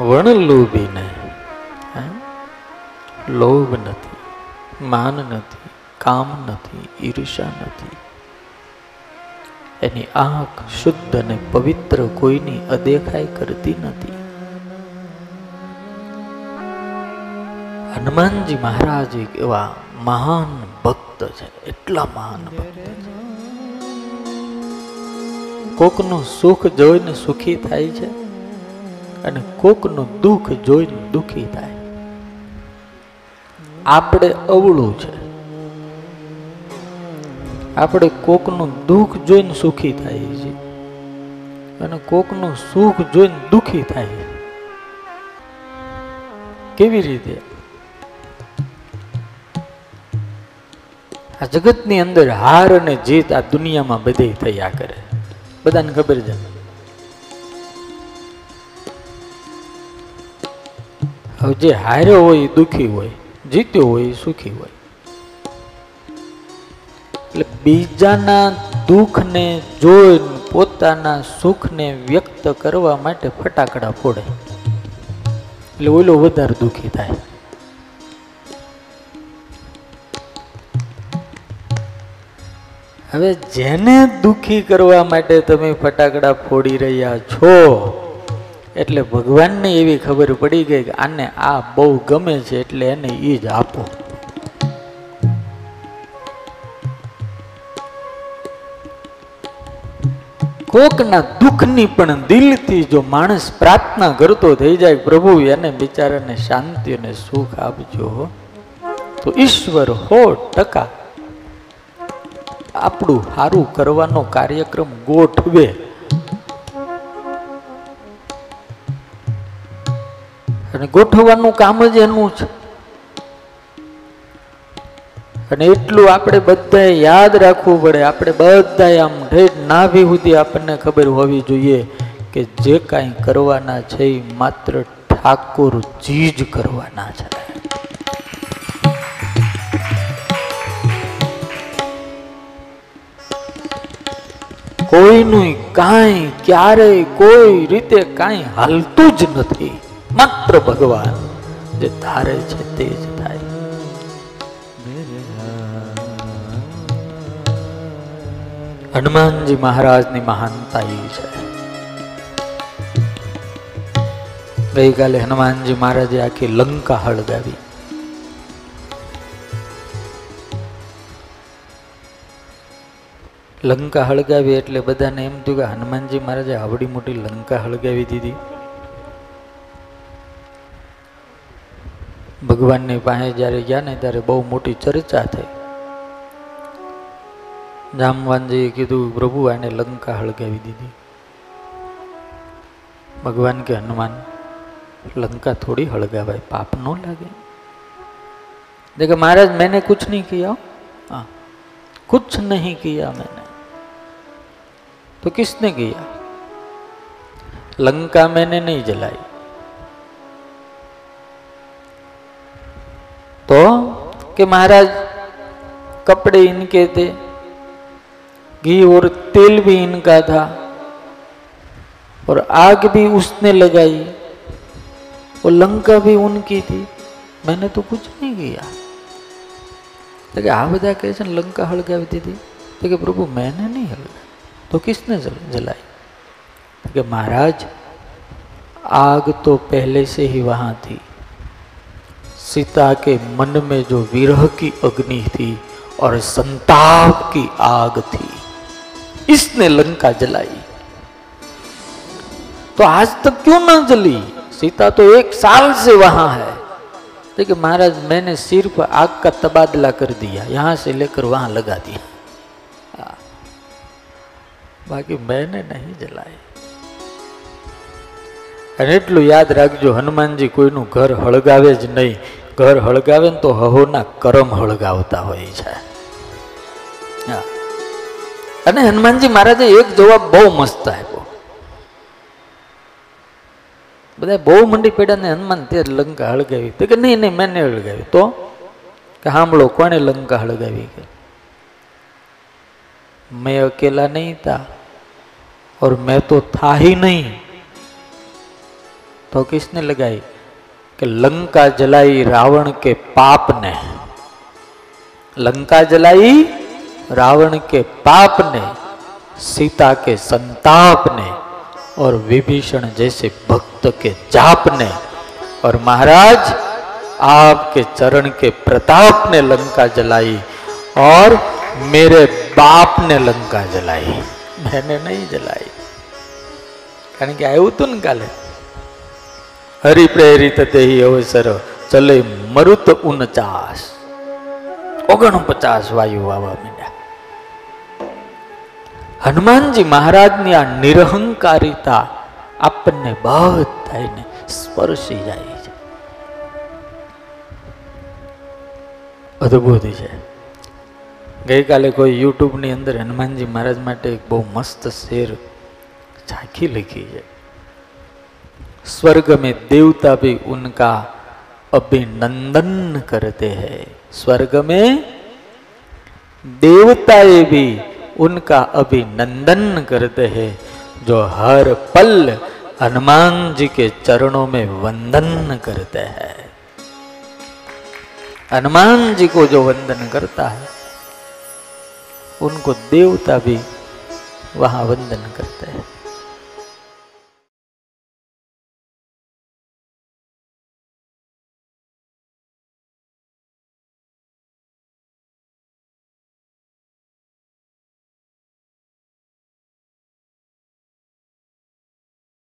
વણલોભીને હે? લોભ નથી, માન નથી, કામ નથી, ઈર્ષા નથી. એની આંખ શુદ્ધ અને પવિત્ર કોઈની અદેખાઈ કરતી નથી. હનુમાનજી મહારાજ એવા મહાન ભક્ત છે, એટલા મહાન ભક્ત છે. કોકનું સુખ જોઈને સુખી થાય છે? અને કોકનું દુઃખ જોઈને દુઃખી થાય. આપણે અવળું છે. આપણે કોકનું દુઃખ જોઈને સુખી થાય છે. અને કોકનું સુખ જોઈને દુઃખી થાય કેવી રીતે? આ જગતની અંદર હાર અને જીત આ દુનિયામાં બધે થયા કરે. બધાને ખબર છે? હવે જે હાર્યો હોય એ દુઃખી હોય, જીત્યો હોય એ સુખી હોય. એટલે બીજાના દુઃખને જોઈને પોતાના સુખને વ્યક્ત કરવા માટે ફટાકડા ફોડે. એટલે ઓલો વધારે દુઃખી થાય. હવે જેને દુઃખી કરવા માટે તમે ફટાકડા ફોડી રહ્યા છો એટલે ભગવાનને એવી ખબર પડી ગઈ કે આને આ બહુ ગમે છે એટલે એને એ જ આપો. કોકના દુઃખની પણ દિલથી જો માણસ પ્રાર્થના કરતો થઈ જાય, પ્રભુ એને બિચારાને શાંતિ અને સુખ આપજો તો ઈશ્વર હો ટકા. આપણું સારું કરવાનો કાર્યક્રમ ગોઠવે. અને ગોઠવવાનું કામ જ એનું છે. અને એટલું આપણે બધાએ યાદ રાખવું પડે. આપણે બધાએ આમ ઠેઠ નાભી સુધી આપણને ખબર હોવી જોઈએ કે જે કાંઈ કરવાના છે એ માત્ર ઠાકોરજી જ કરવાના છે. કોઈનું કાંઈ ક્યારેય કોઈ રીતે કાંઈ હાલતું જ નથી. માત્ર ભગવાન જે ધારે છે તે જ થાય હનુમાનજી મહારાજની મહાનતા એ છે. ગઈકાલે હનુમાનજી મહારાજે આખી લંકા હળગાવી. લંકા હળગાવી એટલે બધાને એમ થયું કે હનુમાનજી મહારાજે આવડી મોટી લંકા હળગાવી દીધી. ભગવાનની પાસે જ્યારે ગયા ને ત્યારે બહુ મોટી ચર્ચા થઈ જામવાનજીએ કીધું પ્રભુ આને લંકા હળગાવી દીધી ભગવાન કે હનુમાન લંકા થોડી હળગાવાય પાપ ન લાગે देखो महाराज मैंने कुछ नहीं किया हाँ कुछ नहीं किया मैंने तो किसने किया लंका मैंने नहीं जलाई तो कि महाराज कपड़े इनके थे घी और तेल भी इनका था और आग भी उसने लगाई और लंका भी उनकी थी मैंने तो कुछ नहीं किया तो कि आ બધા કહે છે ને લંકા હળગાવી દીધી તો કે પ્રભુ मैंने नहीं हलगाई तो किसने जल- जलाई तो कि महाराज आग तो पहले से ही वहां थी सीता के मन में जो विरह की अग्नि थी और संताप की आग थी इसने लंका जलाई तो आज तक क्यों न जली सीता तो एक साल से वहां है देखिए महाराज मैंने सिर्फ आग का तबादला कर दिया यहां से लेकर वहां लगा दिया हाँ। बाकी मैंने नहीं जलाई અને એટલું યાદ રાખજો હનુમાનજી કોઈનું ઘર હળગાવે જ નહીં ઘર હળગાવે ને તો હહોના કરમ હળગાવતા હોય છે હા. અને હનુમાનજી મહારાજે એક જવાબ બહુ મસ્ત આપ્યો બધા બહુ મંડી પડ્યા ને હનુમાન તે લંકા હળગાવી તો કે નહીં નહીં મેં નહીં હળગાવી તો કે સાંભળો કોણે લંકા હળગાવી કે मैं अकेला नहीं था और मैं तो था ही नहीं तो किसने लगाई कि लंका जलाई रावण के पाप ने, लंका जलाई रावण के पाप ने, सीता के संताप ने और विभीषण जैसे भक्त के जाप ने और महाराज आपके चरण के प्रताप ने लंका जलाई और मेरे बाप ने लंका जलाई। मैंने नहीं जलाई। कारण कि आयु तुन काले। હરિપ્રેરિત તેહી અવસર ચલે મરુત ઉનચાસ. ઓગણપચાસ વાયુ વાવા મીંડ્યા. હનુમાનજી મહારાજની આ નિરહંકારિતા આપણને બધાને સ્પર્શી જાય છે. અદ્ભુત છે. ગઈકાલે કોઈ યુટ્યુબની અંદર હનુમાનજી મહારાજ માટે એક બહુ મસ્ત શેર ઝાંખી લખી છે. स्वर्ग में देवता भी उनका अभिनंदन करते हैं। स्वर्ग में देवताएँ भी उनका अभिनंदन करते हैं, जो हर पल हनुमान जी के चरणों में वंदन करते हैं। हनुमान जी को जो वंदन करता है, उनको देवता भी वहाँ वंदन करते हैं।